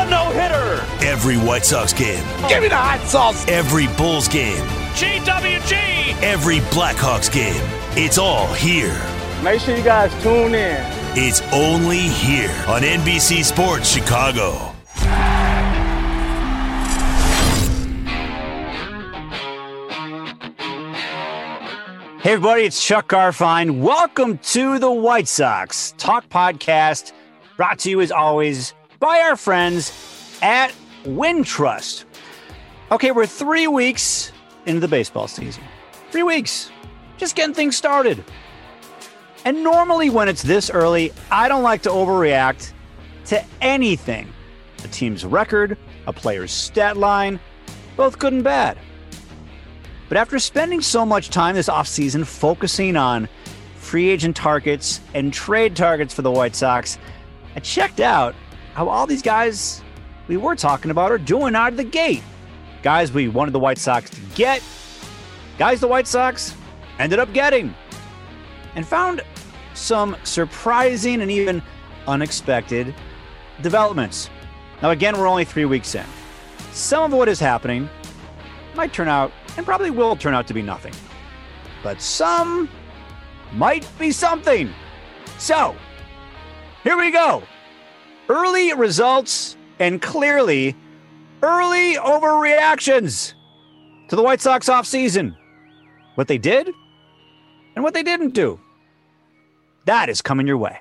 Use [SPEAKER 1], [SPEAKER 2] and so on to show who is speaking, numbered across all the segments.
[SPEAKER 1] A no hitter.
[SPEAKER 2] Every White Sox game.
[SPEAKER 3] Give me the hot sauce.
[SPEAKER 2] Every Bulls game.
[SPEAKER 1] GWG.
[SPEAKER 2] Every Blackhawks game. It's all here.
[SPEAKER 4] Make sure you guys tune in.
[SPEAKER 2] It's only here on NBC Sports Chicago.
[SPEAKER 5] Hey, everybody, it's Chuck Garfien. Welcome to the White Sox Talk Podcast, brought to you as always by our friends at Wintrust. Okay, we're three weeks into the baseball season. Three weeks, just getting things started. And normally, when it's this early, I don't like to overreact to anything a team's record, a player's stat line, both good and bad. But after spending so much time this offseason focusing on free agent targets and trade targets for the White Sox, I checked out how all these guys we were talking about are doing out of the gate. Guys we wanted the White Sox to get, guys the White Sox ended up getting, and found some surprising and even unexpected developments. Now, again, we're only three weeks in. Some of what is happening might turn out and probably will turn out to be nothing. But some might be something. So, here we go. Early results and clearly early overreactions to the White Sox offseason. What they did and what they didn't do. That is coming your way.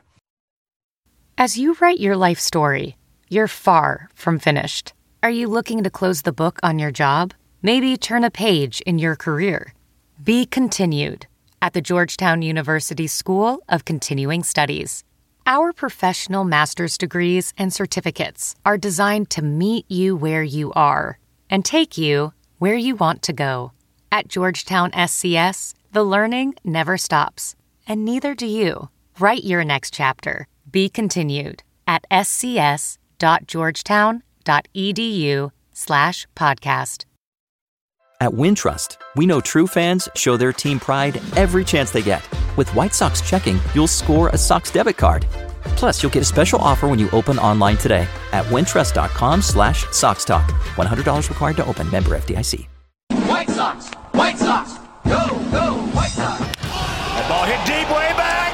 [SPEAKER 6] As you write your life story, you're far from finished. Are you looking to close the book on your job? Maybe turn a page in your career. Be continued at the Georgetown University School of Continuing Studies. Our professional master's degrees and certificates are designed to meet you where you are and take you where you want to go. At Georgetown SCS, the learning never stops, and neither do you. Write your next chapter. Be continued at scs.georgetown.edu slash podcast.
[SPEAKER 7] At Wintrust, we know true fans show their team pride every chance they get. With White Sox checking, you'll score a Sox debit card. Plus, you'll get a special offer when you open online today at wintrust.com slash Sox Talk. $100 required to open. Member FDIC.
[SPEAKER 8] White Sox! White Sox! Go, go, White Sox!
[SPEAKER 1] That ball hit deep way back.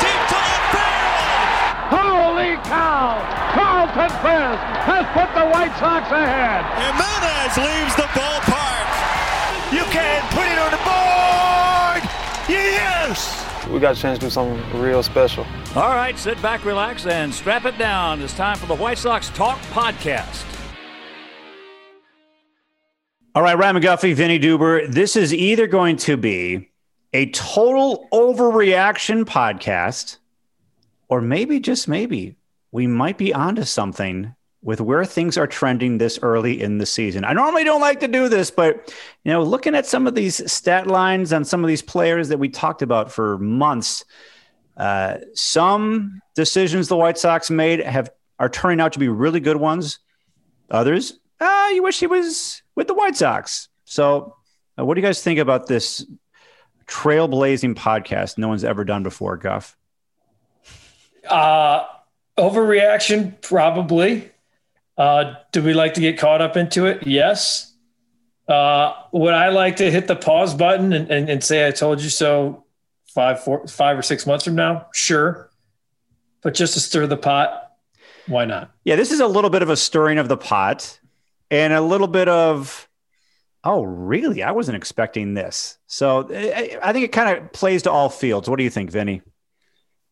[SPEAKER 1] Deep to left field.
[SPEAKER 4] Holy cow! Carlton Fisk has put the White Sox ahead.
[SPEAKER 1] Jimenez leaves the ballpark. You can't put it on the board. Yes.
[SPEAKER 4] We got a chance to do something real special.
[SPEAKER 9] All right, sit back, relax, and strap it down. It's time for the White Sox Talk Podcast.
[SPEAKER 5] All right, Ryan McGuffey, Vinny Duber. This is either going to be a total overreaction podcast, or maybe, just maybe, we might be onto something with where things are trending this early in the season. I normally don't like to do this, but you know, looking at some of these stat lines on some of these players that we talked about for months, uh, some decisions the White Sox made have are turning out to be really good ones. Others, ah, you wish he was with the White Sox. So, uh, what do you guys think about this trailblazing podcast no one's ever done before, Guff?
[SPEAKER 10] Uh, overreaction, probably. Uh, do we like to get caught up into it? Yes. Uh, would I like to hit the pause button and, and, and say I told you so five, four, five or six months from now? Sure. But just to stir the pot, why not?
[SPEAKER 5] Yeah, this is a little bit of a stirring of the pot and a little bit of, oh, really? I wasn't expecting this. So I, I think it kind of plays to all fields. What do you think, Vinny?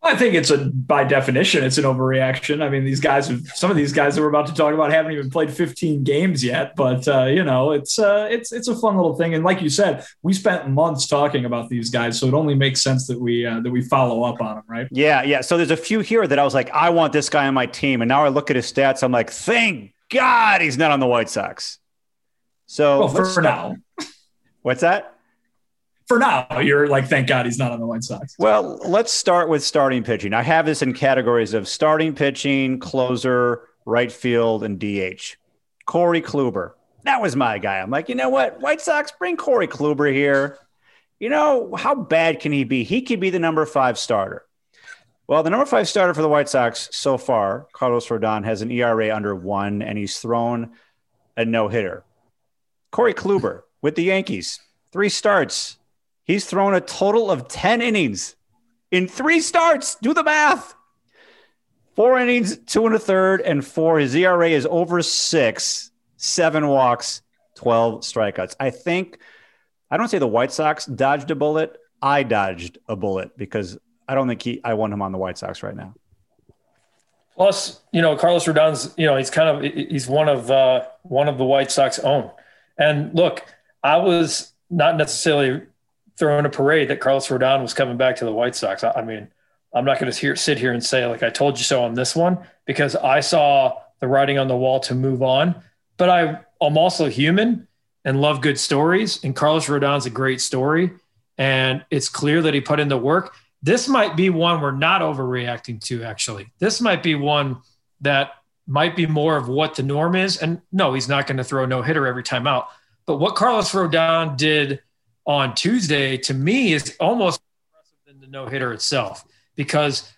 [SPEAKER 11] I think it's a by definition, it's an overreaction. I mean, these guys have some of these guys that we're about to talk about haven't even played 15 games yet, but uh, you know, it's uh, it's it's a fun little thing. And like you said, we spent months talking about these guys, so it only makes sense that we uh, that we follow up on them, right?
[SPEAKER 5] Yeah, yeah. So there's a few here that I was like, I want this guy on my team, and now I look at his stats, I'm like, thank God he's not on the White Sox. So
[SPEAKER 11] well, for, for now,
[SPEAKER 5] what's that?
[SPEAKER 11] For now, you're like, thank God he's not on the White Sox.
[SPEAKER 5] Well, let's start with starting pitching. I have this in categories of starting pitching, closer, right field, and DH. Corey Kluber. That was my guy. I'm like, you know what? White Sox, bring Corey Kluber here. You know, how bad can he be? He could be the number five starter. Well, the number five starter for the White Sox so far, Carlos Rodon, has an ERA under one, and he's thrown a no hitter. Corey Kluber with the Yankees, three starts. He's thrown a total of 10 innings in three starts. Do the math. Four innings, two and a third, and four. His ERA is over six, seven walks, 12 strikeouts. I think, I don't say the White Sox dodged a bullet. I dodged a bullet because I don't think he. I want him on the White Sox right now.
[SPEAKER 3] Plus, you know, Carlos Rodon's. You know, he's kind of he's one of uh, one of the White Sox own. And look, I was not necessarily throwing a parade that Carlos Rodon was coming back to the White Sox. I, I mean, I'm not going to sit here and say like I told you so on this one because I saw the writing on the wall to move on. But I, I'm also human and love good stories. And Carlos Rodon's a great story, and it's clear that he put in the work this might be one we're not overreacting to, actually. This might be one that might be more of what the norm is. And no, he's not going to throw no hitter every time out. But what Carlos Rodon did on Tuesday to me is almost impressive than the no hitter itself because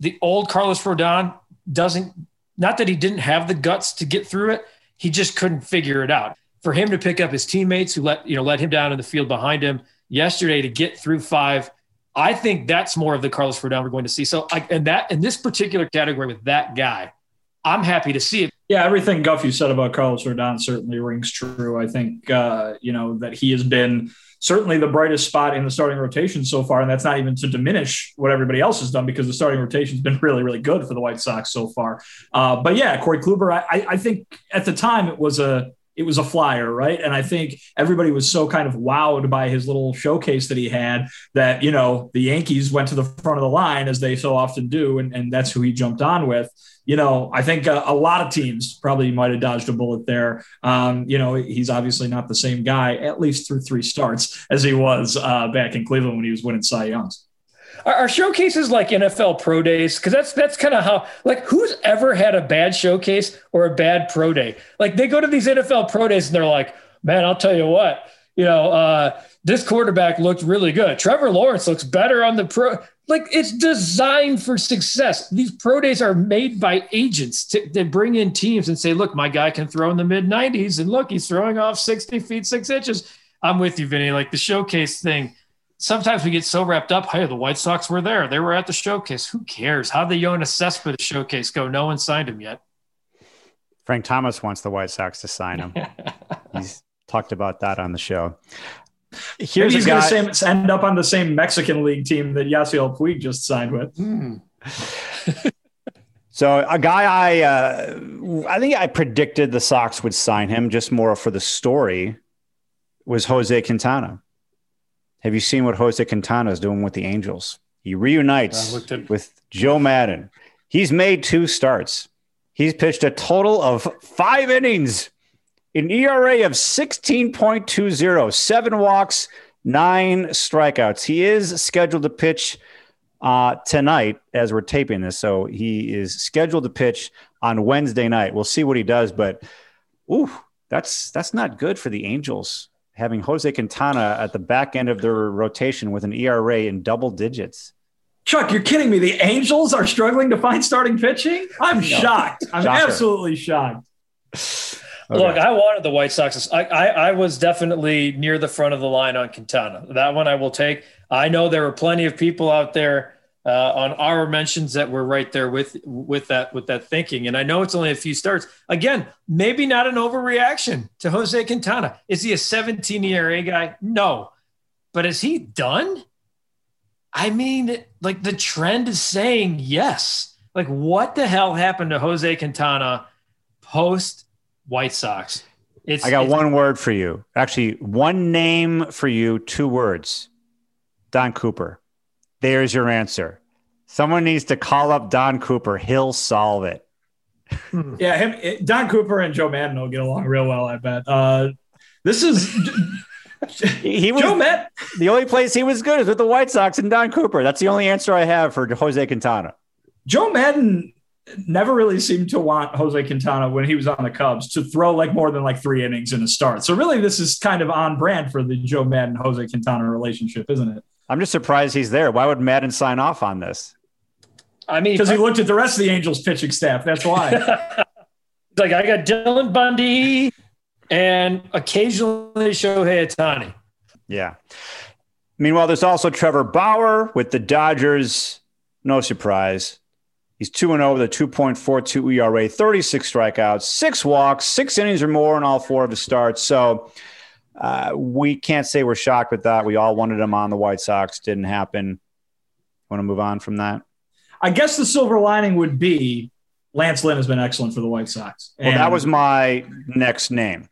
[SPEAKER 3] the old Carlos Rodon doesn't, not that he didn't have the guts to get through it, he just couldn't figure it out. For him to pick up his teammates who let, you know, let him down in the field behind him yesterday to get through five I think that's more of the Carlos Rodon we're going to see. So, I, and that in this particular category with that guy, I'm happy to see it.
[SPEAKER 11] Yeah, everything Guff you said about Carlos Rodon certainly rings true. I think uh, you know that he has been certainly the brightest spot in the starting rotation so far, and that's not even to diminish what everybody else has done because the starting rotation has been really, really good for the White Sox so far. Uh, but yeah, Corey Kluber, I, I think at the time it was a it was a flyer, right? And I think everybody was so kind of wowed by his little showcase that he had that, you know, the Yankees went to the front of the line as they so often do. And, and that's who he jumped on with. You know, I think a, a lot of teams probably might have dodged a bullet there. Um, you know, he's obviously not the same guy, at least through three starts, as he was uh, back in Cleveland when he was winning Cy Youngs.
[SPEAKER 3] Are, are showcases like NFL pro days? Because that's that's kind of how like who's ever had a bad showcase or a bad pro day? Like they go to these NFL pro days and they're like, man, I'll tell you what, you know, uh, this quarterback looked really good. Trevor Lawrence looks better on the pro. Like it's designed for success. These pro days are made by agents to, to bring in teams and say, look, my guy can throw in the mid 90s, and look, he's throwing off 60 feet six inches. I'm with you, Vinny. Like the showcase thing sometimes we get so wrapped up. Hey, the White Sox were there. They were at the showcase. Who cares? How'd the Yoenis Cespedes showcase go? No one signed him yet.
[SPEAKER 5] Frank Thomas wants the White Sox to sign him. He's talked about that on the show.
[SPEAKER 11] Here's Maybe he's going to end up on the same Mexican League team that Yasiel Puig just signed with.
[SPEAKER 5] Hmm. so a guy I uh, I think I predicted the Sox would sign him just more for the story was Jose Quintana. Have you seen what Jose Quintana is doing with the Angels? He reunites with Joe Maddon. He's made two starts. He's pitched a total of five innings, an ERA of 16.20, seven walks, nine strikeouts. He is scheduled to pitch uh, tonight as we're taping this. So he is scheduled to pitch on Wednesday night. We'll see what he does, but ooh, that's that's not good for the Angels having Jose Quintana at the back end of their rotation with an ERA in double digits.
[SPEAKER 11] Chuck, you're kidding me. The Angels are struggling to find starting pitching? I'm no. shocked. I'm Shocker. absolutely shocked.
[SPEAKER 3] Okay. Look, I wanted the White Sox. I, I, I, was definitely near the front of the line on Quintana. That one I will take. I know there were plenty of people out there uh, on our mentions that we're right there with with that with that thinking. And I know it's only a few starts. Again, maybe not an overreaction to Jose Quintana. Is he a 17 year ERA guy? No, but is he done? I mean, like the trend is saying yes. Like, what the hell happened to Jose Quintana post White Sox?
[SPEAKER 5] It's, I got it's, one word for you. Actually, one name for you, two words. Don Cooper. There's your answer. Someone needs to call up Don Cooper. He'll solve it.
[SPEAKER 11] yeah, him, Don Cooper and Joe Maddon will get along real well. I bet. Uh, this is
[SPEAKER 5] he was Joe Maddon. The only place he was good is with the White Sox and Don Cooper. That's the only answer I have for Jose Quintana.
[SPEAKER 11] Joe Maddon never really seemed to want Jose Quintana when he was on the Cubs to throw like more than like three innings in a start. So really, this is kind of on brand for the Joe Maddon Jose Quintana relationship, isn't it?
[SPEAKER 5] I'm just surprised he's there. Why would Maddon sign off on this?
[SPEAKER 3] I mean,
[SPEAKER 11] because he looked at the rest of the Angels pitching staff. That's why.
[SPEAKER 3] like I got Dylan Bundy and occasionally Shohei Ohtani.
[SPEAKER 5] Yeah. Meanwhile, there's also Trevor Bauer with the Dodgers. No surprise. He's 2 0 with a 2.42 ERA, 36 strikeouts, six walks, six innings or more in all four of his starts. So uh, we can't say we're shocked with that. We all wanted him on the White Sox. Didn't happen. Want to move on from that?
[SPEAKER 11] I guess the silver lining would be Lance Lynn has been excellent for the White Sox.
[SPEAKER 5] Well, that was my next name.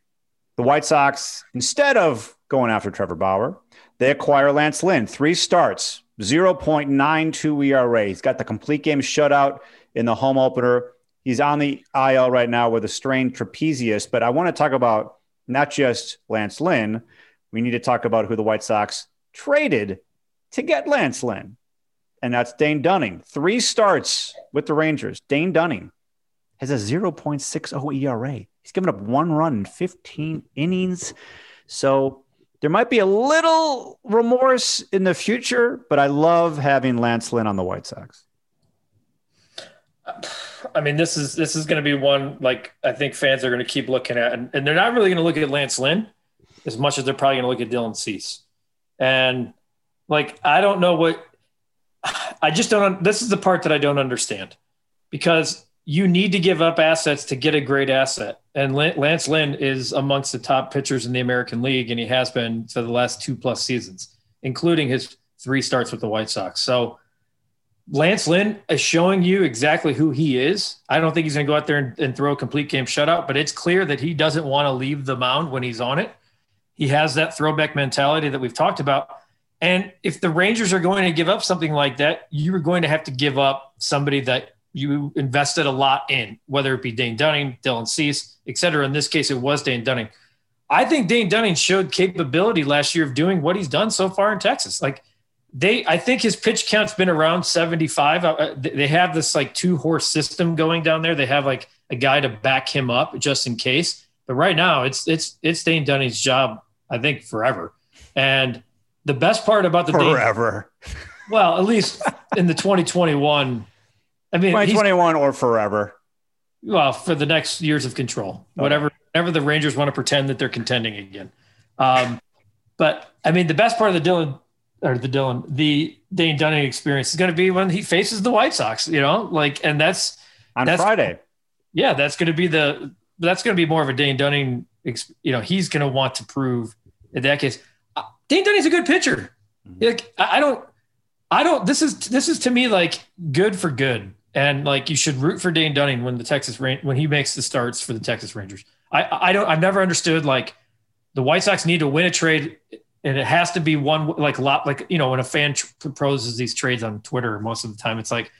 [SPEAKER 5] The White Sox, instead of going after Trevor Bauer, they acquire Lance Lynn. Three starts, 0.92 ERA. He's got the complete game shutout in the home opener. He's on the IL right now with a strained trapezius. But I want to talk about not just Lance Lynn. We need to talk about who the White Sox traded to get Lance Lynn. And that's Dane Dunning. Three starts with the Rangers. Dane Dunning has a 0.60 ERA. He's given up one run in 15 innings. So there might be a little remorse in the future, but I love having Lance Lynn on the White Sox.
[SPEAKER 3] Uh, I mean, this is this is going to be one like I think fans are going to keep looking at, and, and they're not really going to look at Lance Lynn as much as they're probably going to look at Dylan Cease. And like, I don't know what I just don't. This is the part that I don't understand because you need to give up assets to get a great asset. And Lance Lynn is amongst the top pitchers in the American League, and he has been for the last two plus seasons, including his three starts with the White Sox. So Lance Lynn is showing you exactly who he is. I don't think he's going to go out there and, and, throw a complete game shutout, but it's clear that he doesn't want to leave the mound when he's on it. He has that throwback mentality that we've talked about. And if the Rangers are going to give up something like that, you are going to have to give up somebody that you invested a lot in, whether it be Dane Dunning, Dylan Cease, et cetera. In this case, it was Dane Dunning. I think Dane Dunning showed capability last year of doing what he's done so far in Texas. Like they, I think his pitch count's been around 75. Uh, they have this like two horse system going down there. They have like a guy to back him up just in case. But right now, it's it's it's Dane Dunning's job. I think forever. And the best part about the
[SPEAKER 5] forever,
[SPEAKER 3] Dane, well, at least in the 2021 I mean,
[SPEAKER 5] 2021 or forever.
[SPEAKER 3] Well, for the next years of control, okay. whatever, whatever the Rangers want to pretend that they're contending again. Um, but I mean, the best part of the Dylan or the Dylan, the Dane Dunning experience is going to be when he faces the White Sox, you know, like, and that's
[SPEAKER 5] on
[SPEAKER 3] that's,
[SPEAKER 5] Friday.
[SPEAKER 3] Yeah. That's going to be the, that's going to be more of a Dane Dunning, you know, he's going to want to prove in that case, uh, Dane Dunning's a good pitcher. Mm-hmm. Like, I don't, I don't, this is, this is to me like good for good and like you should root for Dane Dunning when the Texas when he makes the starts for the Texas Rangers. I I don't I've never understood like the White Sox need to win a trade and it has to be one like lot like you know when a fan tr- proposes these trades on Twitter most of the time it's like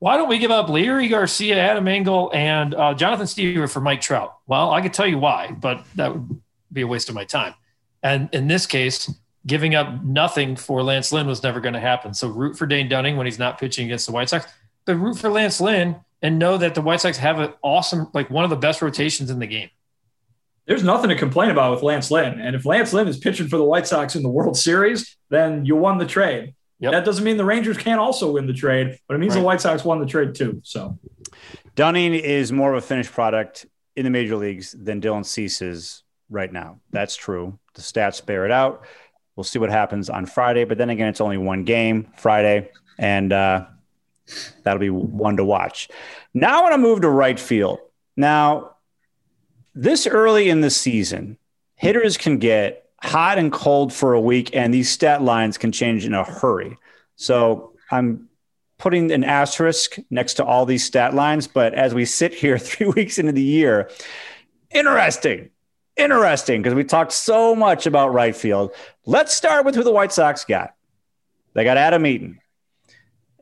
[SPEAKER 3] why don't we give up Leury Garcia, Adam Engel, and uh, Jonathan Stiever for Mike Trout? Well, I could tell you why, but that would be a waste of my time. And in this case, giving up nothing for Lance Lynn was never going to happen. So root for Dane Dunning when he's not pitching against the White Sox but root for Lance Lynn and know that the White Sox have an awesome, like one of the best rotations in the game.
[SPEAKER 11] There's nothing to complain about with Lance Lynn. And if Lance Lynn is pitching for the White Sox in the World Series, then you won the trade. Yep. That doesn't mean the Rangers can't also win the trade, but it means right. the White Sox won the trade too. So
[SPEAKER 5] Dunning is more of a finished product in the major leagues than Dylan Cease is right now. That's true. The stats bear it out. We'll see what happens on Friday, but then again, it's only one game Friday, and uh, That'll be one to watch. Now I want to move to right field. Now, this early in the season, hitters can get hot and cold for a week, and these stat lines can change in a hurry. So I'm putting an asterisk next to all these stat lines. But as we sit here three weeks into the year, interesting, interesting, because we talked so much about right field. Let's start with who the White Sox got. They got Adam Eaton.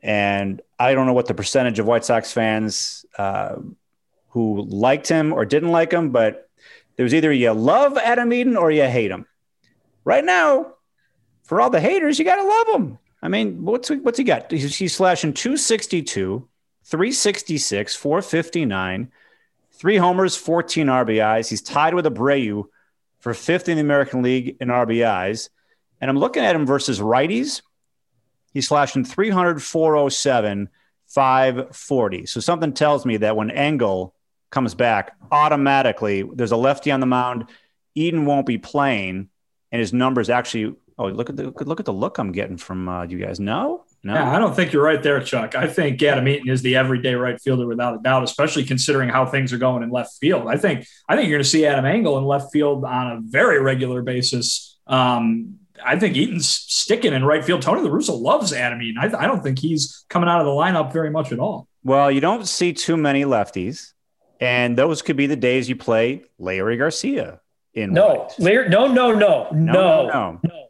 [SPEAKER 5] And I don't know what the percentage of White Sox fans uh, who liked him or didn't like him, but there was either you love Adam Eaton or you hate him. Right now, for all the haters, you got to love him. I mean, what's what's he got? He's, he's slashing 262, 366, 459, three homers, 14 RBIs. He's tied with Abreu for fifth in the American League in RBIs. And I'm looking at him versus righties. He's slashing 300, 407, 540. So something tells me that when Engel comes back, automatically there's a lefty on the mound. Eaton won't be playing, and his numbers actually. Oh, look at the look at the look I'm getting from uh, you guys. No, no,
[SPEAKER 11] Yeah, I don't think you're right there, Chuck. I think Adam Eaton is the everyday right fielder without a doubt, especially considering how things are going in left field. I think I think you're going to see Adam Engel in left field on a very regular basis. Um, I think Eaton's sticking in right field. Tony La Russa loves Adam Eaton. I, I don't think he's coming out of the lineup very much at all.
[SPEAKER 5] Well, you don't see too many lefties, and those could be the days you play Larry Garcia in.
[SPEAKER 3] No. Larry, no, no, no, no,
[SPEAKER 5] no,
[SPEAKER 3] no.
[SPEAKER 5] no.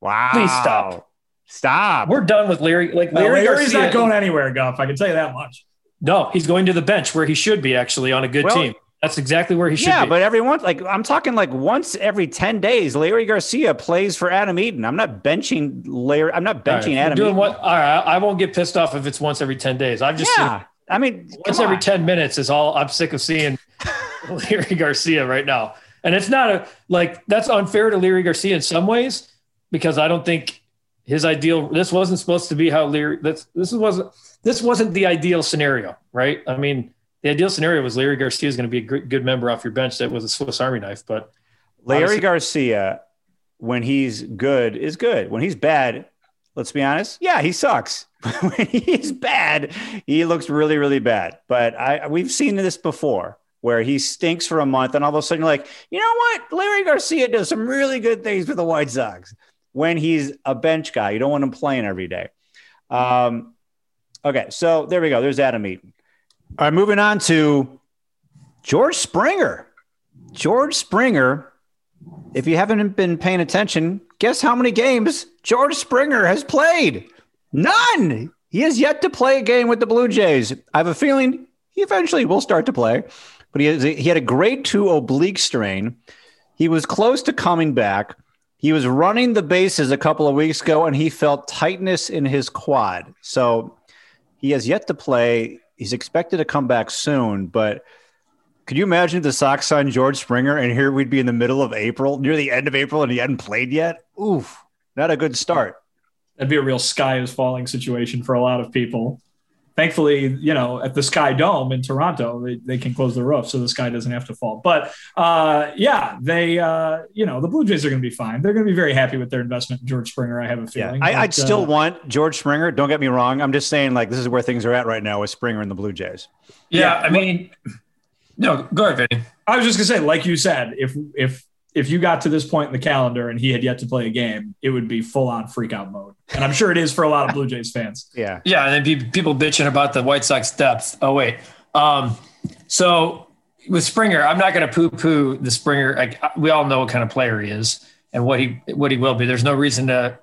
[SPEAKER 5] Wow!
[SPEAKER 3] Please stop.
[SPEAKER 5] Stop.
[SPEAKER 3] We're done with Larry. Like
[SPEAKER 11] No,
[SPEAKER 3] Larry
[SPEAKER 11] Larry's
[SPEAKER 3] Garcia,
[SPEAKER 11] not going anywhere, Guff. I can tell you that much.
[SPEAKER 3] No, he's going to the bench where he should be actually on a good
[SPEAKER 5] Well,
[SPEAKER 3] team. That's exactly where he should
[SPEAKER 5] yeah,
[SPEAKER 3] be.
[SPEAKER 5] but every once, like I'm talking like once every 10 days, Larry Garcia plays for Adam Eaton. I'm not benching Larry. I'm not benching
[SPEAKER 3] we're
[SPEAKER 5] Adam
[SPEAKER 3] doing
[SPEAKER 5] Eaton.
[SPEAKER 3] what? All right, I won't get pissed off if it's once every ten days. I've just
[SPEAKER 5] yeah.
[SPEAKER 3] seen
[SPEAKER 5] I mean,
[SPEAKER 3] once every
[SPEAKER 5] on.
[SPEAKER 3] 10 minutes is all I'm sick of seeing Larry Garcia right now. And it's not a like that's unfair to Larry Garcia in some ways because I don't think his ideal this wasn't supposed to be how Larry this this wasn't this wasn't the ideal scenario, right? I mean, the ideal scenario was Larry Garcia is going to be a good, good member off your bench that was a Swiss Army knife, but
[SPEAKER 5] Larry
[SPEAKER 3] Honestly-
[SPEAKER 5] Garcia, when he's good, is good. When he's bad, let's be honest, yeah, he sucks. he's bad, he looks really, really bad. But I we've seen this before where he stinks for a month and all of a sudden you're like, you know what? Larry Garcia does some really good things for the White Sox when he's a bench guy. You don't want him playing every day. Um, okay, so there we go. There's Adam Eaton. All right, moving on to George Springer. George Springer, if you haven't been paying attention, guess how many games George Springer has played? None. He has yet to play a game with the Blue Jays. I have a feeling he eventually will start to play, but he, has, he had a grade two oblique strain. He was close to coming back. He was running the bases a couple of weeks ago and he felt tightness in his quad. So he has yet to play. He's expected to come back soon, but could you imagine if the Sox signed George Springer and here we'd be in the middle of April, near the end of April, and he hadn't played yet? Oof, not a good start.
[SPEAKER 11] That'd be a real sky is falling situation for a lot of people. Thankfully, you know, at the Sky Dome in Toronto, they, they can close the roof so the sky doesn't have to fall. But uh, yeah, they, uh, you know, the Blue Jays are going to be fine. They're going to be very happy with their investment in George Springer. I have a
[SPEAKER 5] Yeah,
[SPEAKER 11] feeling.
[SPEAKER 5] I,
[SPEAKER 11] But,
[SPEAKER 5] I'd still
[SPEAKER 11] uh,
[SPEAKER 5] want George Springer. Don't get me wrong. I'm just saying, like, this is where things are at right now with Springer and the Blue Jays.
[SPEAKER 3] yeah, I mean, no, go ahead, Vinny.
[SPEAKER 11] I was just gonna say, like you said, if if if you got to this point in the calendar and he had yet to play a game, it would be full on freak out mode. And I'm sure it is for a lot of Blue Jays fans.
[SPEAKER 5] Yeah.
[SPEAKER 3] Yeah, and then pe- people bitching about the White Sox depth. Oh wait, um, so with Springer, I'm not going to poo-poo the Springer. Like we all know what kind of player he is and what he what he will be. There's no reason to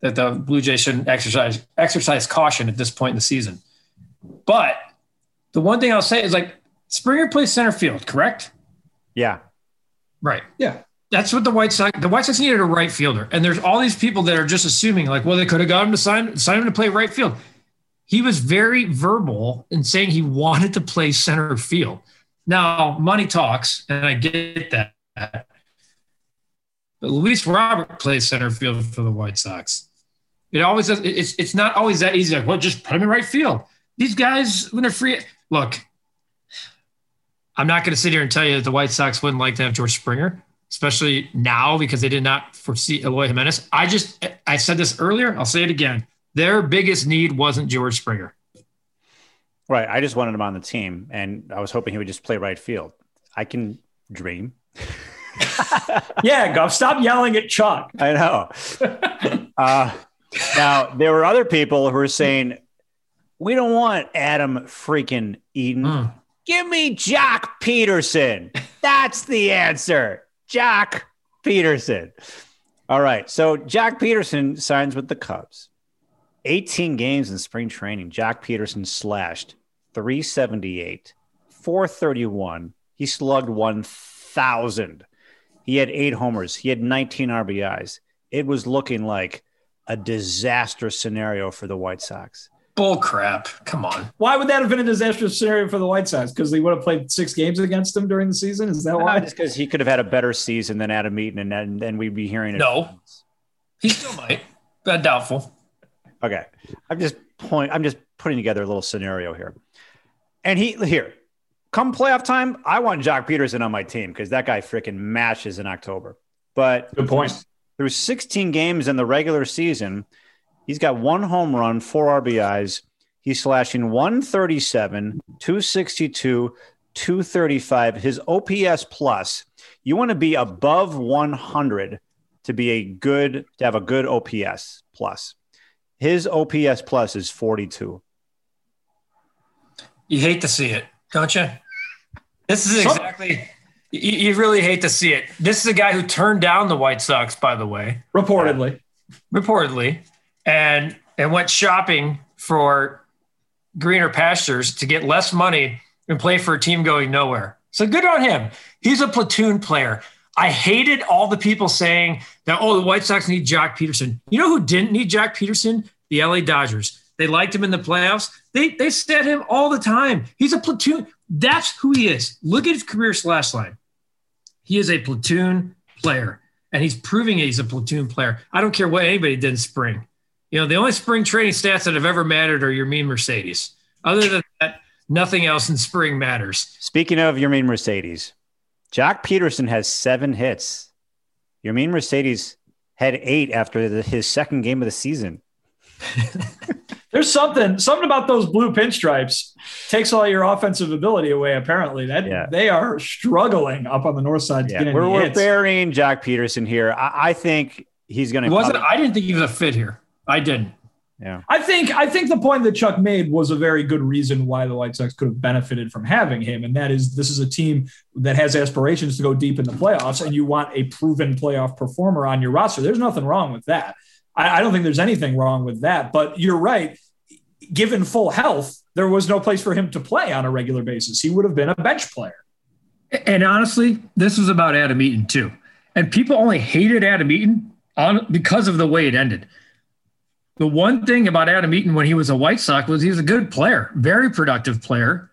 [SPEAKER 3] that the Blue Jays shouldn't exercise exercise caution at this point in the season. But the one thing I'll say is like Springer plays center field, correct?
[SPEAKER 5] Yeah.
[SPEAKER 3] Right.
[SPEAKER 11] Yeah.
[SPEAKER 3] That's what the White Sox. The White Sox needed a right fielder, and there's all these people that are just assuming like, well, they could have got him to sign sign him to play right field. He was very verbal in saying he wanted to play center field. Now, money talks, and I get that. But Luis Robert plays center field for the White Sox. It always does. It's it's not always that easy. Like, well, just put him in right field. These guys, when they're free, look. I'm not going to sit here and tell you that the White Sox wouldn't like to have George Springer, especially now because they did not foresee Eloy Jimenez. I just, I said this earlier. I'll say it again. Their biggest need wasn't George Springer.
[SPEAKER 5] Right. I just wanted him on the team, and I was hoping he would just play right field. I can dream.
[SPEAKER 11] Yeah, Guff, stop yelling at Chuck.
[SPEAKER 5] I know. uh, now, there were other people who were saying, we don't want Adam freaking Eaton.
[SPEAKER 3] Mm.
[SPEAKER 5] Give me Joc Pederson. That's the answer. Joc Pederson. All right. So, Joc Pederson signs with the Cubs. 18 games in spring training. Joc Pederson slashed 378, 431. He slugged 1,000. He had eight homers. He had 19 RBIs. It was looking like a disastrous scenario for the White Sox.
[SPEAKER 3] Bull crap. Come on.
[SPEAKER 11] Why would that have been a disastrous scenario for the White Sox? Because they would have played six games against him during the season. Is that why?
[SPEAKER 5] Just because he could have had a better season than Adam Eaton, and then, then we'd be hearing it.
[SPEAKER 3] No. He still might, but doubtful.
[SPEAKER 5] Okay. I'm just point. I'm just putting together a little scenario here. And he here, come playoff time, I want Joc Pederson on my team because that guy freaking matches in October. But
[SPEAKER 11] good point.
[SPEAKER 5] Through 16 games in the regular season, he's got one home run, four RBIs. He's slashing 137, 262, 235. His OPS plus, you want to be above 100 to be a good, to have a good OPS plus. His OPS plus is 42.
[SPEAKER 3] You hate to see it, don't you? This is exactly. You, you really hate to see it. This is a guy who turned down the White Sox, by the way,
[SPEAKER 11] reportedly,
[SPEAKER 3] reportedly, and and went shopping for greener pastures to get less money and play for a team going nowhere. So good on him. He's a platoon player. I hated all the people saying that, oh, the White Sox need Joc Pederson. You know who didn't need Joc Pederson? The LA Dodgers. They liked him in the playoffs. They they set him all the time. He's a platoon. That's who he is. Look at his career slash line. He is a platoon player, and he's proving he's a platoon player. I don't care what anybody did in spring. You know, the only spring training stats that have ever mattered are Yermin Mercedes. Other than that, nothing else in spring matters.
[SPEAKER 5] Speaking of Yermin Mercedes, Joc Pederson has seven hits. Yermin Mercedes had eight after the, his second game of the season.
[SPEAKER 11] There's something something about those blue pinstripes takes all your offensive ability away. Apparently, that yeah. they are struggling up on the north side.
[SPEAKER 5] Yeah. we're, we're burying Joc Pederson here. I, I think he's going to.
[SPEAKER 3] Wasn't I didn't think he was a fit here. I didn't.
[SPEAKER 5] Yeah.
[SPEAKER 11] I think I think the point that Chuck made was a very good reason why the White Sox could have benefited from having him, and that is this is a team that has aspirations to go deep in the playoffs, and you want a proven playoff performer on your roster. There's nothing wrong with that. I, I don't think there's anything wrong with that. But you're right. Given full health, there was no place for him to play on a regular basis. He would have been a bench player.
[SPEAKER 3] And honestly, this was about Adam Eaton too. And people only hated Adam Eaton on because of the way it ended. The one thing about Adam Eaton when he was a White Sox was he was a good player, very productive player,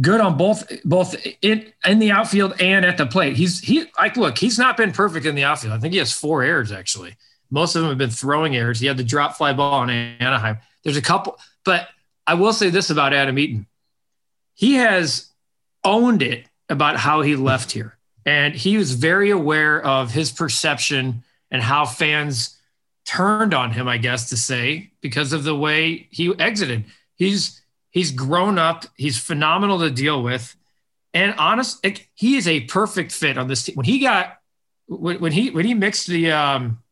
[SPEAKER 3] good on both both in in the outfield and at the plate. He's he like look, he's not been perfect in the outfield. I think he has four errors actually. Most of them have been throwing errors. He had the drop fly ball on Anaheim. There's a couple, but I will say this about Adam Eaton. He has owned it about how he left here. And he was very aware of his perception and how fans turned on him, I guess to say, because of the way he exited. He's he's grown up. He's phenomenal to deal with, and honest, he is a perfect fit on this team. When he got when, when he when he mixed the um,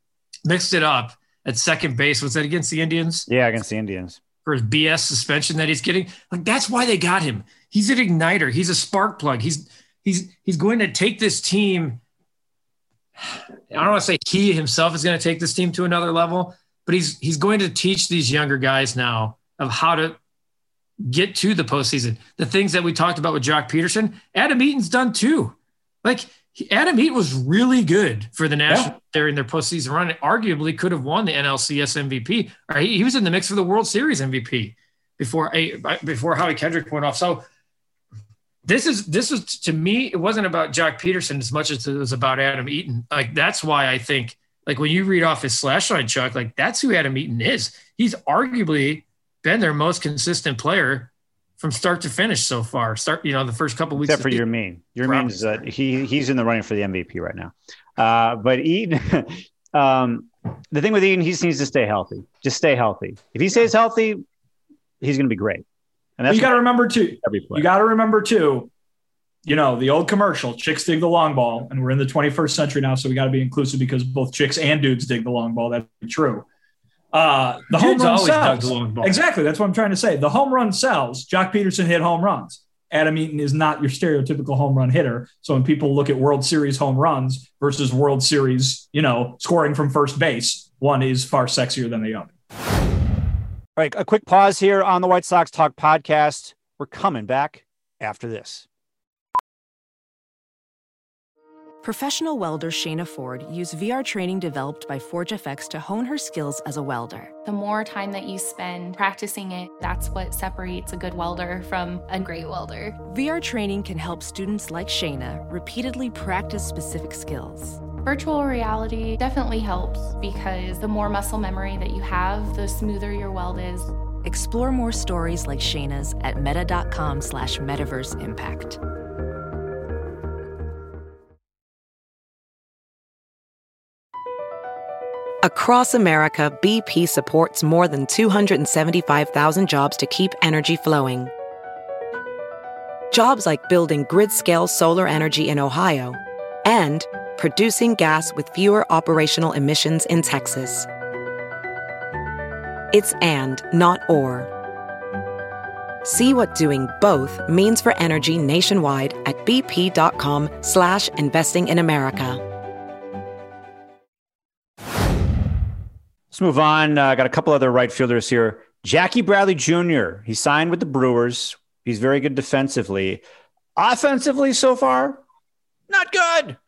[SPEAKER 3] mixed it up at second base, was that against the Indians?
[SPEAKER 5] Yeah, against the Indians
[SPEAKER 3] for his BS suspension that he's getting. Like that's why they got him. He's an igniter. He's a spark plug. He's he's he's going to take this team I don't want to say he himself is going to take this team to another level, but he's he's going to teach these younger guys now of how to get to the postseason. The things that we talked about with Joc Pederson, Adam Eaton's done too. Like Adam Eaton was really good for the National yeah. during their postseason run. Arguably could have won the NLCS MVP. Or he, he was in the mix for the World Series MVP before eh, before Howie Kendrick went off. So this is this was to me it wasn't about Joc Pederson as much as it was about Adam Eaton. Like that's why I think like when you read off his slash line, Chuck, like that's who Adam Eaton is. He's arguably been their most consistent player from start to finish so far. Start, you know, the first couple weeks.
[SPEAKER 5] Except for your mean, your mean is that he he's in the running for the MVP right now. Uh, but Eaton, um, the thing with Eaton, he just needs to stay healthy. Just stay healthy. If he stays healthy, he's going to be great.
[SPEAKER 11] And that's you got to remember too. You got to remember too. You know the old commercial: chicks dig the long ball, and we're in the 21st century now, so we got to be inclusive because both chicks and dudes dig the long ball. That's true. Uh, the dudes home run sells. Exactly. That's what I'm trying to say. The home run sells. Joc Pederson hit home runs. Adam Eaton is not your stereotypical home run hitter. So when people look at World Series home runs versus World Series, you know, scoring from first base, one is far sexier than the other.
[SPEAKER 5] All right, a quick pause here on the White Sox Talk podcast. We're coming back after this.
[SPEAKER 12] Professional welder Shayna Ford used VR training developed by ForgeFX to hone her skills as a welder.
[SPEAKER 13] The more time that you spend practicing it, that's what separates a good welder from a great welder.
[SPEAKER 12] VR training can help students like Shayna repeatedly practice specific skills.
[SPEAKER 13] Virtual reality definitely helps because the more muscle memory that you have, the smoother your weld is.
[SPEAKER 12] Explore more stories like Shayna's at meta.com slash metaverse impact. Across America, BP supports more than 275,000 jobs to keep energy flowing. Jobs like building grid-scale solar energy in Ohio and producing gas with fewer operational emissions in Texas. It's and, not or. See what doing both means for energy nationwide at bp.com slash investing in America.
[SPEAKER 5] Let's move on. I uh, got a couple other right fielders here. Jackie Bradley Jr. He signed with the Brewers. He's very good defensively. Offensively so far, not good.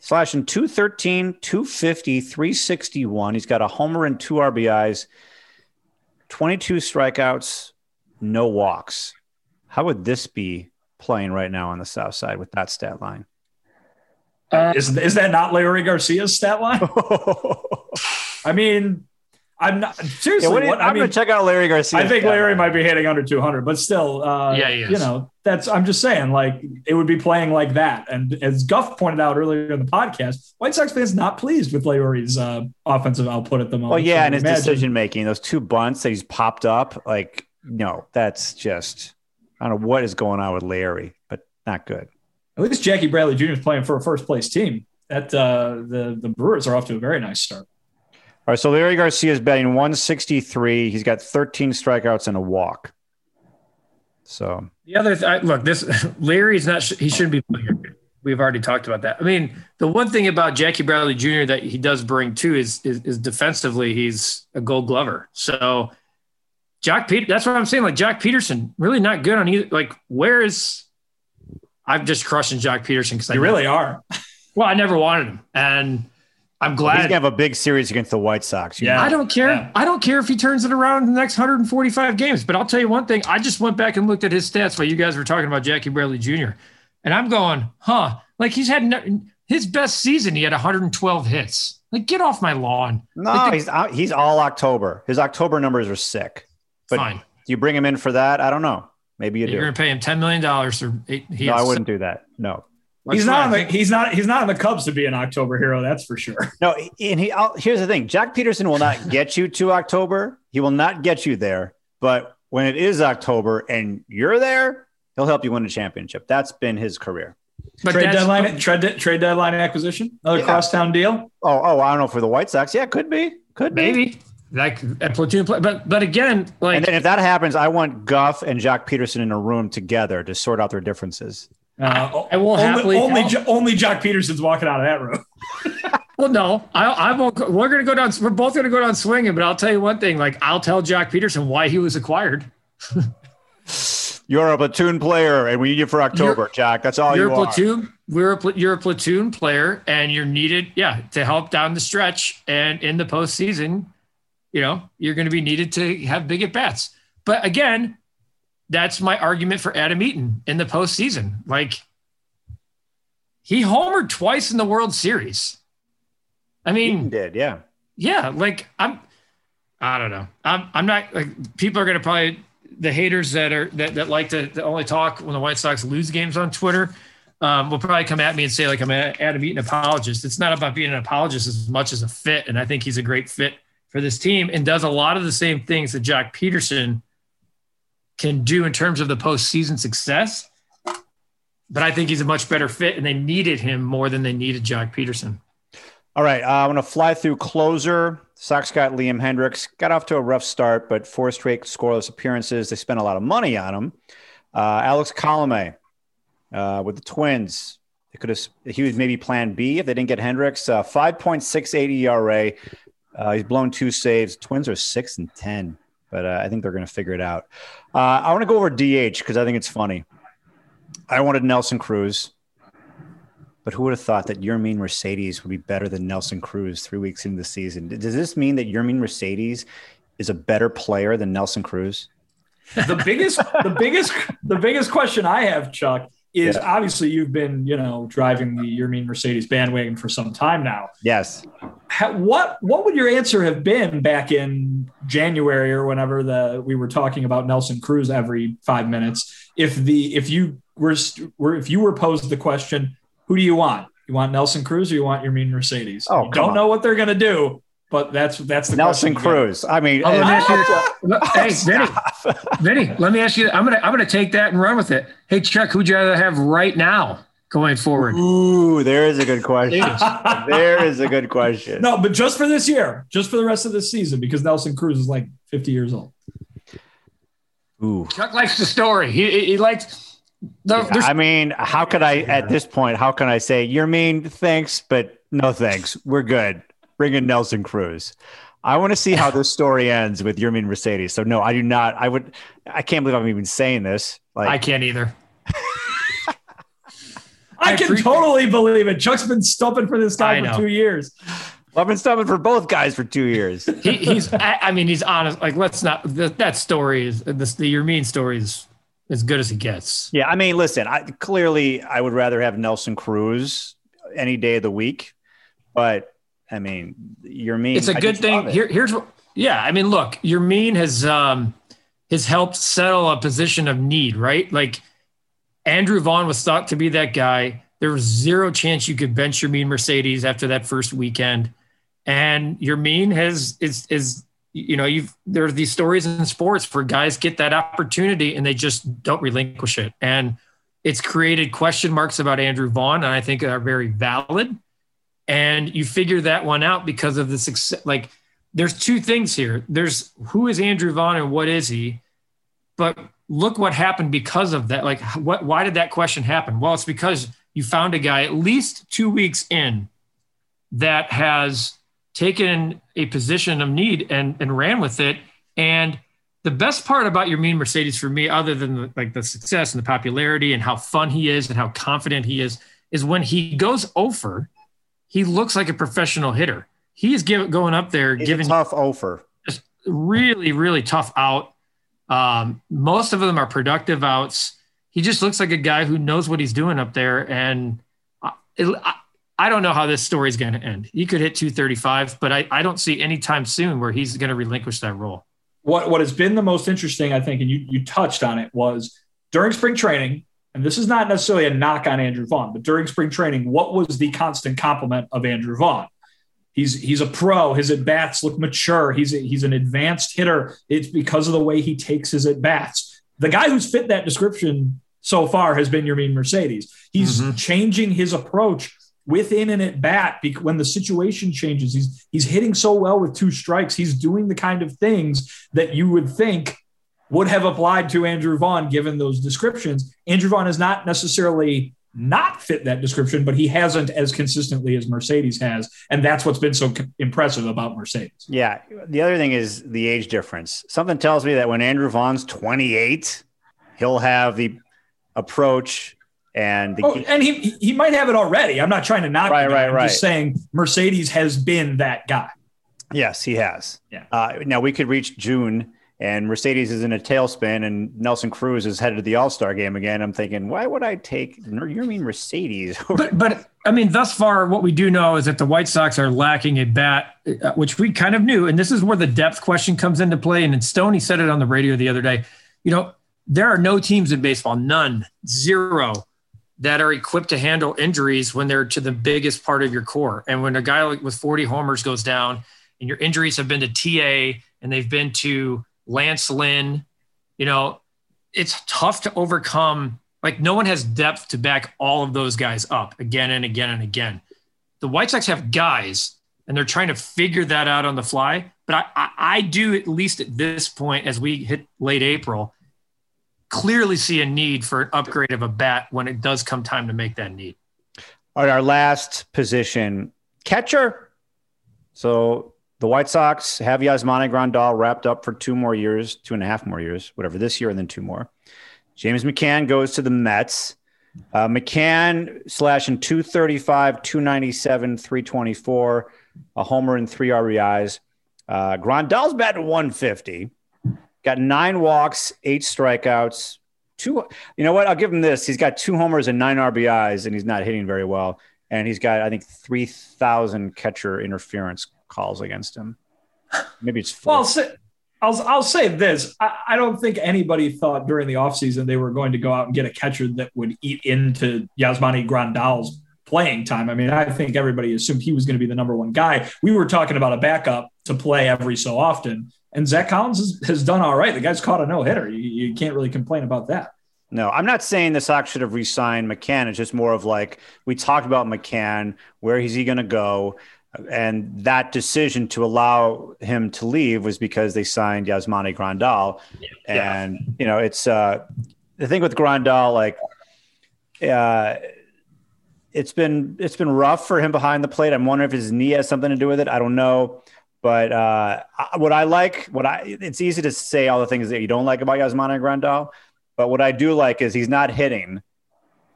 [SPEAKER 5] Slashing 213, 250, 361. He's got a homer and two RBIs, 22 strikeouts, no walks. How would this be playing right now on the South Side with that stat line?
[SPEAKER 11] Uh, is, is that not Larry Garcia's stat line? I mean, I'm not seriously.
[SPEAKER 5] Yeah, what,
[SPEAKER 11] what,
[SPEAKER 5] I'm
[SPEAKER 11] I mean,
[SPEAKER 5] gonna check out Larry Garcia.
[SPEAKER 11] I think Larry might be hitting under 200, but still, uh,
[SPEAKER 3] Yeah,
[SPEAKER 11] you know, that's. I'm just saying, like, it would be playing like that. And as Guff pointed out earlier in the podcast, White Sox fans not pleased with Larry's uh, offensive output at the moment.
[SPEAKER 5] Well, yeah,
[SPEAKER 11] So
[SPEAKER 5] and his
[SPEAKER 11] imagine-
[SPEAKER 5] decision making, those two bunts that he's popped up, like, no, that's just, I don't know what is going on with Larry, but not good.
[SPEAKER 11] At least Jackie Bradley Jr. is playing for a first place team. That uh, the the Brewers are off to a very nice start.
[SPEAKER 5] All right, so Larry Garcia is batting 163. He's got 13 strikeouts and a walk. So
[SPEAKER 3] The other th- I, look, this Larry's not. He shouldn't be. playing here. We've already talked about that. I mean, the one thing about Jackie Bradley Jr. that he does bring too is is, is defensively, he's a Gold Glover. So Jack Peter, that's what I'm saying. Like Joc Pederson, really not good on either. Like, where is? I'm just crushing Joc Pederson because I
[SPEAKER 11] You really are.
[SPEAKER 3] Well, I never wanted him, and I'm glad.
[SPEAKER 5] he's going to have a big series against the White Sox. Yeah, know.
[SPEAKER 3] I don't care.
[SPEAKER 11] Yeah.
[SPEAKER 3] I don't care if he turns it around in the next 145 games. But I'll tell you one thing. I just went back and looked at his stats while you guys were talking about Jackie Bradley Jr. And I'm going, huh? Like he's had no, his best season. He had 112 hits. Like get off my lawn.
[SPEAKER 5] No,
[SPEAKER 3] Like, the-
[SPEAKER 5] he's out, he's all October. His October numbers are sick. But
[SPEAKER 3] Fine.
[SPEAKER 5] do you bring him in for that? I don't know. Maybe you do.
[SPEAKER 3] You're going to pay him 10 million dollars for eight. He
[SPEAKER 5] no, I wouldn't do that. No.
[SPEAKER 11] He's not
[SPEAKER 3] why
[SPEAKER 11] on the he's not he's not on the Cubs to be an October hero. That's for sure.
[SPEAKER 5] No, and he. I'll, here's the thing: Joc Pederson will not get you to October. He will not get you there. But when it is October and you're there, he'll help you win a championship. That's been his career.
[SPEAKER 3] But
[SPEAKER 11] trade
[SPEAKER 3] that's-
[SPEAKER 11] deadline trade, trade deadline acquisition, another
[SPEAKER 5] Yeah.
[SPEAKER 11] crosstown deal.
[SPEAKER 5] Oh, oh, I don't know for the White Sox. Yeah, could be, could be.
[SPEAKER 3] maybe like a platoon play. But but again, like
[SPEAKER 5] And then if that happens, I want Guff and Joc Pederson in a room together to sort out their differences.
[SPEAKER 11] Uh,
[SPEAKER 3] I will
[SPEAKER 11] only
[SPEAKER 3] happily
[SPEAKER 11] only,
[SPEAKER 3] tell-
[SPEAKER 11] Jo- only Joc Pederson's walking out of that room.
[SPEAKER 3] Well, no, I, I won't. We're going to go down. We're both going to go down swinging. But I'll tell you one thing. Like I'll tell Joc Pederson why he was acquired.
[SPEAKER 5] You're a platoon player, and we need you for October, Jack. That's all
[SPEAKER 3] you're
[SPEAKER 5] you
[SPEAKER 3] a
[SPEAKER 5] are.
[SPEAKER 3] platoon. We're a pl- you're a platoon player, and you're needed. Yeah, to help down the stretch and in the postseason. You know, you're going to be needed to have big at bats. But again, that's my argument for Adam Eaton in the postseason. Like he homered twice in the World Series. I mean,
[SPEAKER 5] Eaton did, yeah.
[SPEAKER 3] yeah, like I'm I don't know. I'm I'm not like people are gonna probably the haters that are that, that like to, to only talk when the White Sox lose games on Twitter um, will probably come at me and say like I'm an Adam Eaton apologist. It's not about being an apologist as much as a fit, and I think he's a great fit for this team and does a lot of the same things that Joc Pederson can do in terms of the postseason success. But I think he's a much better fit, and they needed him more than they needed Joc Pederson.
[SPEAKER 5] All right, uh, I'm going to fly through closer. Sox got Liam Hendriks. Got off to a rough start, but four straight scoreless appearances. They spent a lot of money on him. Uh, Alex Colome uh, with the Twins. They could have. He was maybe Plan B if they didn't get Hendriks. Uh, 5.68 ERA. Uh, he's blown two saves. Twins are six and ten, but uh, I think they're going to figure it out. Uh, I want to go over DH because I think it's funny. I wanted Nelson Cruz. But who would have thought that Yermin Mercedes would be better than Nelson Cruz three weeks into the season? Does this mean that Yermin Mercedes is a better player than Nelson Cruz?
[SPEAKER 11] The biggest, the biggest, the biggest question I have, Chuck, is
[SPEAKER 5] Yeah.
[SPEAKER 11] obviously you've been, you know, driving the Yermin Mercedes bandwagon for some time now.
[SPEAKER 5] Yes.
[SPEAKER 11] Ha- what what would your answer have been back in January or whenever the we were talking about Nelson Cruz every five minutes? If the if you were, were if you were posed the question, who do you want? You want Nelson Cruz or you want Yermin Mercedes?
[SPEAKER 5] Oh,
[SPEAKER 11] you don't
[SPEAKER 5] on.
[SPEAKER 11] know what they're gonna do, but that's that's the
[SPEAKER 5] Nelson. Cruz. I mean,
[SPEAKER 3] Oh, let me you hey, Vinny, Vinny, let me ask you. I'm gonna I'm gonna take that and run with it. Hey, Chuck, who'd you rather have right now going forward?
[SPEAKER 5] Ooh, there is a good question. there is a good question.
[SPEAKER 11] No, but just for this year, just for the rest of this season, because Nelson Cruz is like 50 years old.
[SPEAKER 5] Ooh.
[SPEAKER 3] Chuck likes the story. He he, he likes. The, there's-
[SPEAKER 5] I mean, how could I at this point? How can I say Yermin? Thanks, but no thanks. We're good. Bring in Nelson Cruz. I want to see how this story ends with Yermin Mercedes. So no, I do not. I would. I can't believe I'm even saying this. Like
[SPEAKER 3] I can't either.
[SPEAKER 11] I,
[SPEAKER 3] I
[SPEAKER 11] can
[SPEAKER 3] appreciate-
[SPEAKER 11] totally believe it. Chuck's been stumping for this guy
[SPEAKER 3] I
[SPEAKER 11] for
[SPEAKER 3] know.
[SPEAKER 11] two years.
[SPEAKER 5] I've been stumping for both guys for two years.
[SPEAKER 3] He, he's. I, I mean, he's honest. Like, let's not. The, that story is this. The Yermin story is as good as it gets.
[SPEAKER 5] Yeah, I mean, listen. I clearly I would rather have Nelson Cruz any day of the week, but I mean, Yermin.
[SPEAKER 3] it's a
[SPEAKER 5] I
[SPEAKER 3] good thing. Here, here's what. Yeah, I mean, look, Yermin has um has helped settle a position of need, right? Like Andrew Vaughn was thought to be that guy. There was zero chance you could bench Yermin Mercedes after that first weekend, and Yermin has is is you know you've there are these stories in sports where guys get that opportunity and they just don't relinquish it, and it's created question marks about Andrew Vaughn, and I think are very valid and you figure that one out because of the success. Like, there's two things here. There's who is Andrew Vaughn and what is he, but look what happened because of that. Like, what? Why did that question happen? Well, it's because you found a guy at least two weeks in that has taken a position of need and and ran with it. And the best part about Yermin Mercedes for me, other than the, like the success and the popularity and how fun he is and how confident he is, is when he goes over he looks like a professional hitter. He is give, going up there,
[SPEAKER 5] He's
[SPEAKER 3] giving
[SPEAKER 5] a tough offer.
[SPEAKER 3] just really, really tough out. Um, most of them are productive outs. He just looks like a guy who knows what he's doing up there. And I, it, I, I don't know how this story is going to end. He could hit 235, but I, I don't see any time soon where he's going to relinquish that role.
[SPEAKER 11] What what has been the most interesting, I think, and you you touched on it, was during spring training, and this is not necessarily a knock on Andrew Vaughn, but during spring training, what was the constant compliment of Andrew Vaughn? He's he's a pro. His at bats look mature. He's a, he's an advanced hitter. It's because of the way he takes his at bats. The guy who's fit that description so far has been Yermin Mercedes. He's mm-hmm. changing his approach within an at bat when the situation changes. He's he's hitting so well with two strikes. He's doing the kind of things that you would think would have applied to Andrew Vaughn given those descriptions. Andrew Vaughn is not necessarily not fit that description, but he hasn't as consistently as Mercedes has, and that's what's been so impressive about Mercedes.
[SPEAKER 5] Yeah. The other thing is the age difference. Something tells me that when Andrew Vaughn's 28, he'll have the approach and the
[SPEAKER 11] Oh, and he he might have it already. I'm not trying to knock.
[SPEAKER 5] Right,
[SPEAKER 11] guy.
[SPEAKER 5] right,
[SPEAKER 11] I'm
[SPEAKER 5] right.
[SPEAKER 11] Just saying Mercedes has been that guy.
[SPEAKER 5] Yes, he has.
[SPEAKER 11] Yeah.
[SPEAKER 5] Uh, now we could reach June and Mercedes is in a tailspin and Nelson Cruz is headed to the All Star game again. I'm thinking, why would I take Yermin Mercedes?
[SPEAKER 3] But, but I mean, thus far, what we do know is that the White Sox are lacking a bat, uh, which we kind of knew. And this is where the depth question comes into play. And Stoney said it on the radio the other day. You know, there are no teams in baseball, none, zero, that are equipped to handle injuries when they're to the biggest part of your core. And when a guy with 40 homers goes down and your injuries have been to TA and they've been to Lance Lynn, you know, it's tough to overcome. Like no one has depth to back all of those guys up again and again and again. The White Sox have guys, and they're trying to figure that out on the fly. But I, I, I do at least at this point, as we hit late April, clearly see a need for an upgrade of a bat when it does come time to make that need.
[SPEAKER 5] All right, our last position, catcher. So the White Sox have Yasmani Grandal wrapped up for two more years, two and a half more years, whatever, this year and then two more. James McCann goes to the Mets. Uh, McCann slashing 235, 297, 324, a homer and three RBIs. Uh, Grandal's batting 150, got nine walks, eight strikeouts, two. You know what? I'll give him this. He's got two homers and nine RBIs, and he's not hitting very well. And he's got, I think, three thousand catcher interference calls against him. Maybe it's
[SPEAKER 11] four. well. I'll say, I'll, I'll say this. I, I don't think anybody thought during the offseason they were going to go out and get a catcher that would eat into Yasmani Grandal's playing time. I mean, I think everybody assumed he was going to be the number one guy. We were talking about a backup to play every so often. And Zach Collins has, has done all right. The guy's caught a no hitter. You, you can't really complain about that.
[SPEAKER 5] No, I'm not saying the Sox should have re-signed McCann. It's just more of like we talked about McCann. Where is he going to go? And that decision to allow him to leave was because they signed Yasmani Grandal. Yeah. And you know, it's uh, the thing with Grandal, like, uh, it's been it's been rough for him behind the plate. I'm wondering if his knee has something to do with it. I don't know. But uh, what I like, what I it's easy to say all the things that you don't like about Yasmani Grandal, but what I do like is he's not hitting,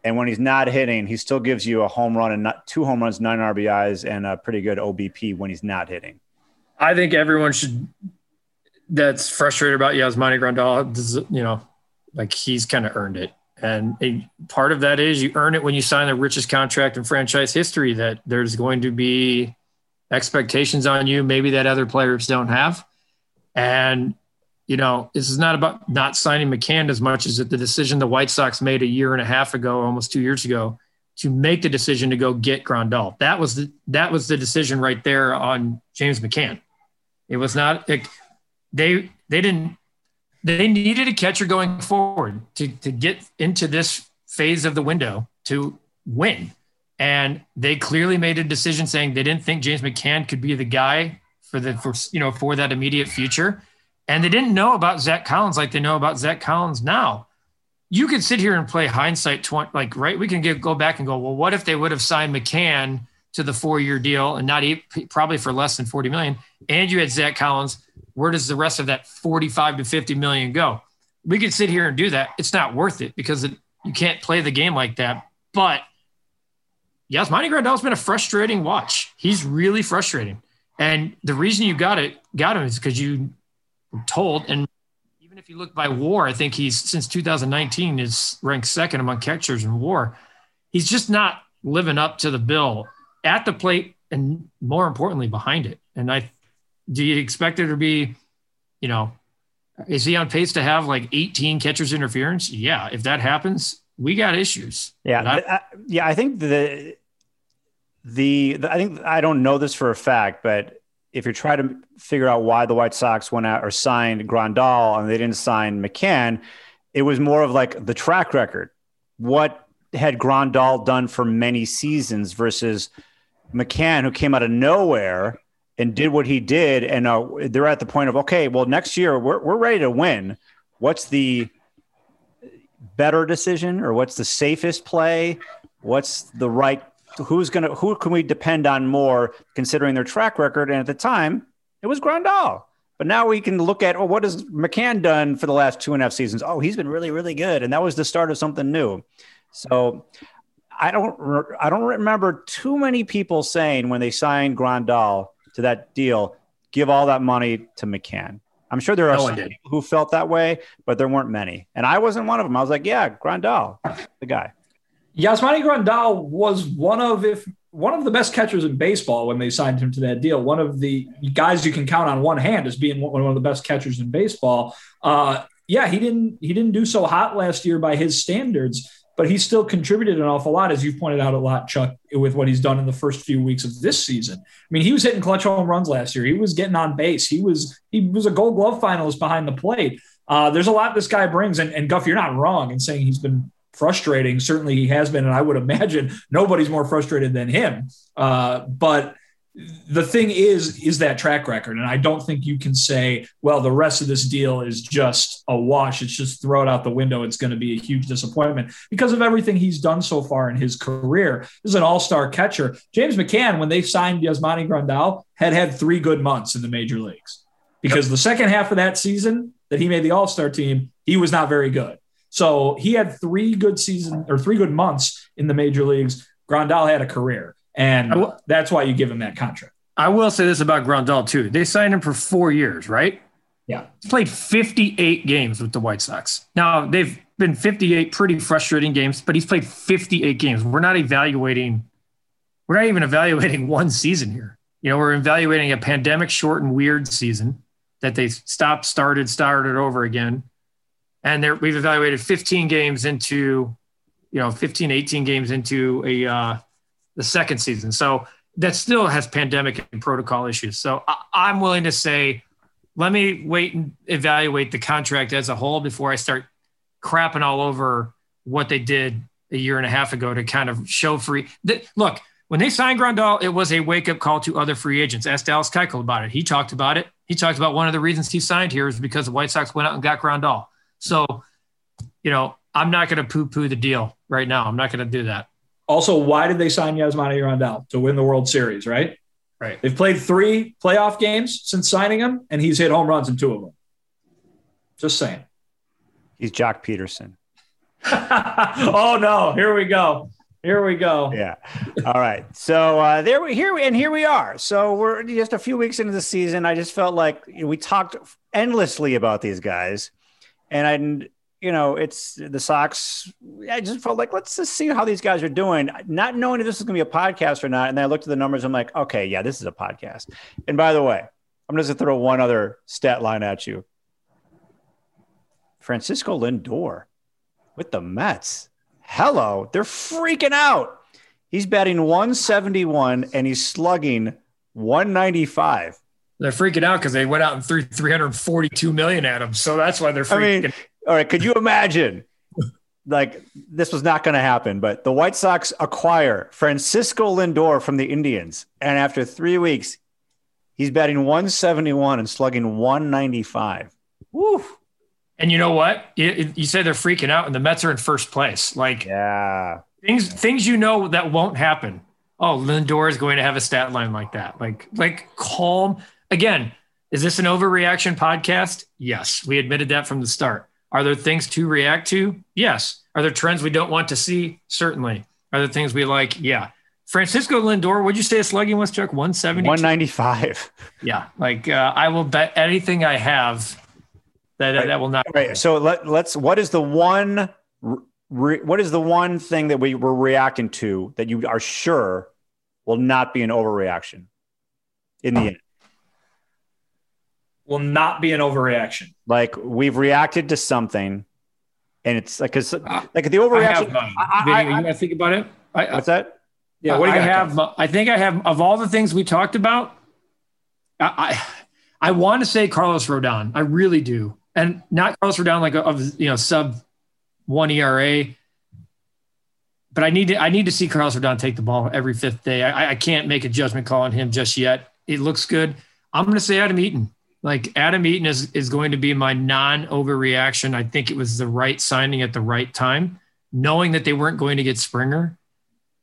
[SPEAKER 5] and when he's not hitting, he still gives you a home run and not two home runs, nine RBIs, and a pretty good OBP when he's not hitting.
[SPEAKER 3] I think everyone should that's frustrated about Yasmani Grandal, you know, like he's kind of earned it. And a part of that is you earn it when you sign the richest contract in franchise history that there's going to be expectations on you, maybe that other players don't have. And, you know, this is not about not signing McCann as much as the decision the White Sox made a year and a half ago, almost two years ago, to make the decision to go get Grandal. That was the that was the decision right there on James McCann. It was not like they they didn't they needed a catcher going forward to to get into this phase of the window to win. And they clearly made a decision saying they didn't think James McCann could be the guy for the for you know for that immediate future. And they didn't know about Zach Collins like they know about Zach Collins now. You could sit here and play hindsight 20, like right. We can get, go back and go, well, what if they would have signed McCann to the four-year deal and not probably for less than 40 million, and you had Zach Collins? Where does the rest of that 45 to 50 million go? We could sit here and do that. It's not worth it because it, you can't play the game like that. But Yasmani Grandal's been a frustrating watch. He's really frustrating. And the reason you got it, got him is because you told, and even if you look by war, I think he's since 2019 is ranked second among catchers in war. He's just not living up to the bill at the plate and more importantly behind it. And I do you expect it to be, you know, is he on pace to have like 18 catchers interference? Yeah, if that happens, we got issues.
[SPEAKER 5] Yeah, I, yeah. I think the, the, the I think I don't know this for a fact, but if you're trying to figure out why the White Sox went out or signed Grandal and they didn't sign McCann, it was more of like the track record. What had Grandal done for many seasons versus McCann, who came out of nowhere and did what he did, and uh, they're at the point of okay, well, next year we're we're ready to win. What's the better decision or what's the safest play? What's the right who's going to who can we depend on more considering their track record and at the time it was Grandal. But now we can look at oh, what has McCann done for the last two and a half seasons? Oh, he's been really, really good, and that was the start of something new. So I don't, I don't remember too many people saying when they signed Grandal to that deal, give all that money to McCann. I'm sure there are no some people who felt that way, but there weren't many. And I wasn't one of them. I was like, yeah, Grandal, the guy.
[SPEAKER 11] Yasmani Grandal was one of, if one of the best catchers in baseball when they signed him to that deal. One of the guys you can count on one hand as being one of the best catchers in baseball. Uh, yeah, he didn't he didn't do so hot last year by his standards, but he still contributed an awful lot, as you pointed out a lot, Chuck, with what he's done in the first few weeks of this season. I mean, he was hitting clutch home runs last year. He was getting on base. He was he was a Gold Glove finalist behind the plate. Uh, there's a lot this guy brings, and, and Garf, you're not wrong in saying he's been frustrating. Certainly, he has been, and I would imagine nobody's more frustrated than him. Uh, but the thing is is that track record. And i don't think you can say well the rest of this deal is just a wash. It's just throw it out the window. It's going to be a huge disappointment because of everything he's done so far in his career. This is an all-star catcher. James mccann when they signed yasmani grandal had had three good months in the major leagues. Because yep. the second half of that season that he made the all-star team he was not very good so he had three good season or three good months in the major leagues grandal had a career and w- that's why you give him that contract.
[SPEAKER 3] I will say this about Grandal too. They signed him for four years, right?
[SPEAKER 11] Yeah.
[SPEAKER 3] He's played 58 games with the White Sox. Now they've been 58 pretty frustrating games, but he's played 58 games. We're not evaluating, we're not even evaluating one season here. You know, we're evaluating a pandemic shortened weird season that they stopped, started, started over again. And we've evaluated 15 games into, you know, 15, 18 games into a uh, the second season. So that still has pandemic and protocol issues. So I, I'm willing to say, let me wait and evaluate the contract as a whole before I start crapping all over what they did a year and a half ago to kind of show free. That, look, when they signed Grandal, it was a wake up call to other free agents. Ask Dallas Keuchel about it. He talked about it. He talked about one of the reasons he signed here is because the White Sox went out and got Grandal. So, you know, I'm not going to poo poo the deal right now. I'm not going to do that.
[SPEAKER 11] Also, why did they sign Yasmani Grandal to win the World Series? Right.
[SPEAKER 3] Right.
[SPEAKER 11] They've played three playoff games since signing him, and he's hit home runs in two of them. Just saying.
[SPEAKER 5] He's Joc Pederson.
[SPEAKER 11] oh no! Here we go. Here we go.
[SPEAKER 5] Yeah. All right. So uh, there we here and here we are. So we're just a few weeks into the season. I just felt like you know, we talked endlessly about these guys, and I, you know, it's the Sox. I just felt like let's just see how these guys are doing, not knowing if this is going to be a podcast or not. And then I looked at the numbers. I'm like, okay, yeah, this is a podcast. And by the way, I'm just going to throw one other stat line at you. Francisco Lindor with the Mets. Hello, they're freaking out. He's batting 171 and he's slugging 195.
[SPEAKER 3] They're freaking out because they went out and threw 342 million at him. So that's why they're freaking.
[SPEAKER 5] I mean, all right, could you imagine? like this was not going to happen, but the White Sox acquire Francisco Lindor from the Indians, and after three weeks, he's batting 171 and slugging 195. Woo!
[SPEAKER 3] And you know what? You, you say they're freaking out, and the Mets are in first place. Like,
[SPEAKER 5] yeah,
[SPEAKER 3] things things you know that won't happen. Oh, Lindor is going to have a stat line like that. Like, like calm. Again, is this an overreaction podcast? Yes, we admitted that from the start. Are there things to react to? Yes. Are there trends we don't want to see? Certainly. Are there things we like? Yeah. Francisco Lindor, would you say a slugging was Chuck 170?
[SPEAKER 5] 195.
[SPEAKER 3] Yeah. Like uh, I will bet anything I have that
[SPEAKER 5] right.
[SPEAKER 3] that will not.
[SPEAKER 5] Right. So let, let's. What is the one? Re, what is the one thing that we were reacting to that you are sure will not be an overreaction in the end?
[SPEAKER 11] Will not be an overreaction.
[SPEAKER 5] Like we've reacted to something, and it's like because ah, like the overreaction.
[SPEAKER 3] I have, um, I, I, I, think about it.
[SPEAKER 5] what's that?
[SPEAKER 3] Yeah. What do you I have? Uh, I think I have of all the things we talked about. I I want to say Carlos Rodon. I really do and not Carlos Rodon like of you know sub one ERA. But I need to I need to see Carlos Rodon take the ball every fifth day. I, I can't make a judgment call on him just yet. It looks good. I'm going to say Adam Eaton. Like Adam Eaton is is going to be my non overreaction. I think it was the right signing at the right time, knowing that they weren't going to get Springer.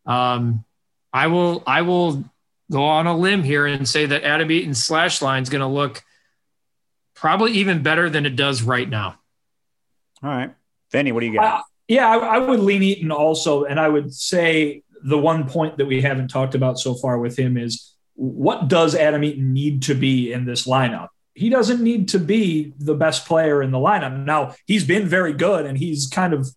[SPEAKER 3] Um, I will I will go on a limb here and say that Adam Eaton's slash line is going to look probably even better than it does right now.
[SPEAKER 5] All right. Vinny, what do you got?
[SPEAKER 11] Uh, yeah, I, I, would lean Eaton also. And I would say the one point that we haven't talked about so far with him is what does Adam Eaton need to be in this lineup? He doesn't need to be the best player in the lineup. Now, he's been very good and he's kind of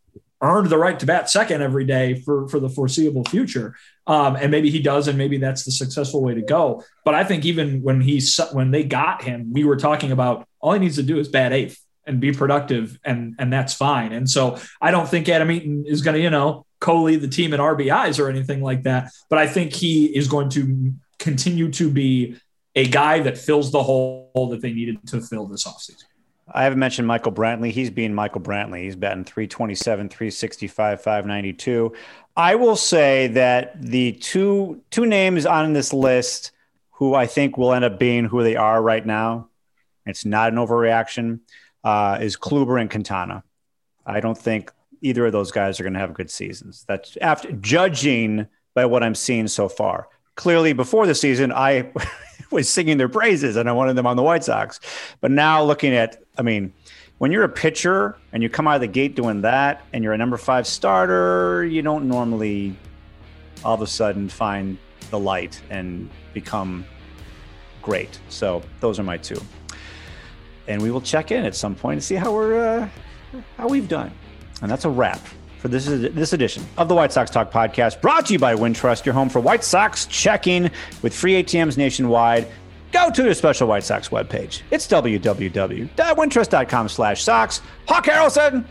[SPEAKER 11] earned the right to bat second every day for, for the foreseeable future. Um, and maybe he does, and maybe that's the successful way to go. But I think even when he's when they got him, we were talking about all he needs to do is bat eighth and be productive, and and that's fine. And so I don't think Adam Eaton is going to you know co-lead the team in RBIs or anything like that. But I think he is going to continue to be a guy that fills the hole that they needed to fill this offseason.
[SPEAKER 5] I haven't mentioned Michael Brantley. He's being Michael Brantley. He's batting 327, 365, 592. I will say that the two two names on this list who I think will end up being who they are right now, it's not an overreaction, uh, is Kluber and Quintana. I don't think either of those guys are going to have good seasons. That's after judging by what I'm seeing so far. Clearly, before the season, I was singing their praises and I wanted them on the White Sox. But now looking at, I mean, when you're a pitcher and you come out of the gate doing that and you're a number five starter, you don't normally all of a sudden find the light and become great. So those are my two. And we will check in at some point and see how we're uh, how we've done. And that's a wrap for this is this edition of the White Sox Talk podcast, brought to you by Wintrust, your home for White Sox checking with free ATMs nationwide. Go to the special White Sox webpage. It's www.wintrust.com slash socks. Hawk Harrelson,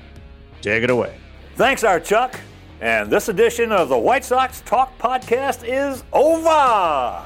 [SPEAKER 5] take it away.
[SPEAKER 9] Thanks, our Chuck. And this edition of the White Sox Talk podcast is over.